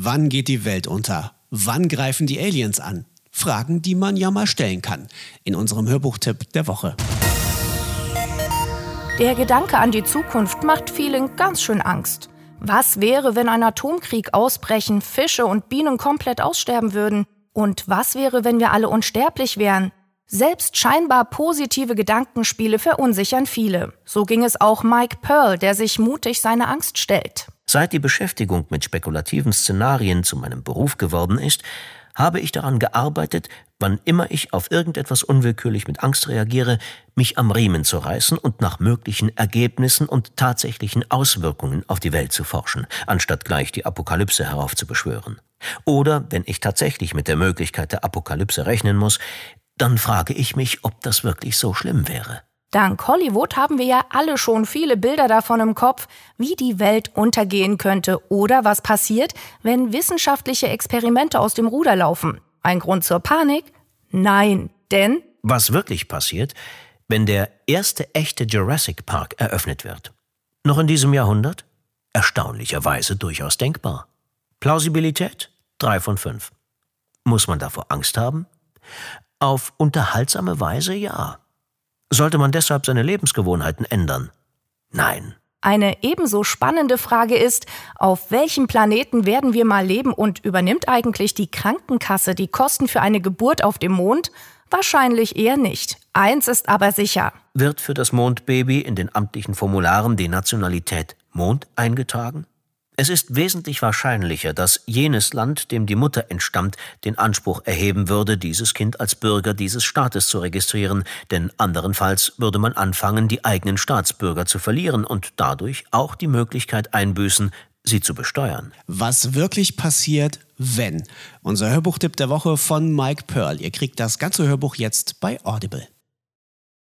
Wann geht die Welt unter? Wann greifen die Aliens an? Fragen, die man ja mal stellen kann. In unserem Hörbuchtipp der Woche. Der Gedanke an die Zukunft macht vielen ganz schön Angst. Was wäre, wenn ein Atomkrieg ausbrechen, Fische und Bienen komplett aussterben würden? Und was wäre, wenn wir alle unsterblich wären? Selbst scheinbar positive Gedankenspiele verunsichern viele. So ging es auch Mike Pearl, der sich mutig seine Angst stellt. Seit die Beschäftigung mit spekulativen Szenarien zu meinem Beruf geworden ist, habe ich daran gearbeitet, wann immer ich auf irgendetwas unwillkürlich mit Angst reagiere, mich am Riemen zu reißen und nach möglichen Ergebnissen und tatsächlichen Auswirkungen auf die Welt zu forschen, anstatt gleich die Apokalypse heraufzubeschwören. Oder, wenn ich tatsächlich mit der Möglichkeit der Apokalypse rechnen muss, dann frage ich mich, ob das wirklich so schlimm wäre. Dank Hollywood haben wir ja alle schon viele Bilder davon im Kopf, wie die Welt untergehen könnte oder was passiert, wenn wissenschaftliche Experimente aus dem Ruder laufen. Ein Grund zur Panik? Nein, denn was wirklich passiert, wenn der erste echte Jurassic Park eröffnet wird? Noch in diesem Jahrhundert? Erstaunlicherweise durchaus denkbar. Plausibilität? Drei von fünf. Muss man davor Angst haben? Auf unterhaltsame Weise ja. Sollte man deshalb seine Lebensgewohnheiten ändern? Nein. Eine ebenso spannende Frage ist, auf welchem Planeten werden wir mal leben und übernimmt eigentlich die Krankenkasse die Kosten für eine Geburt auf dem Mond? Wahrscheinlich eher nicht. Eins ist aber sicher. Wird für das Mondbaby in den amtlichen Formularen die Nationalität Mond eingetragen? Es ist wesentlich wahrscheinlicher, dass jenes Land, dem die Mutter entstammt, den Anspruch erheben würde, dieses Kind als Bürger dieses Staates zu registrieren, denn anderenfalls würde man anfangen, die eigenen Staatsbürger zu verlieren und dadurch auch die Möglichkeit einbüßen, sie zu besteuern. Was wirklich passiert, wenn? Unser Hörbuchtipp der Woche von Mike Pearl. Ihr kriegt das ganze Hörbuch jetzt bei Audible.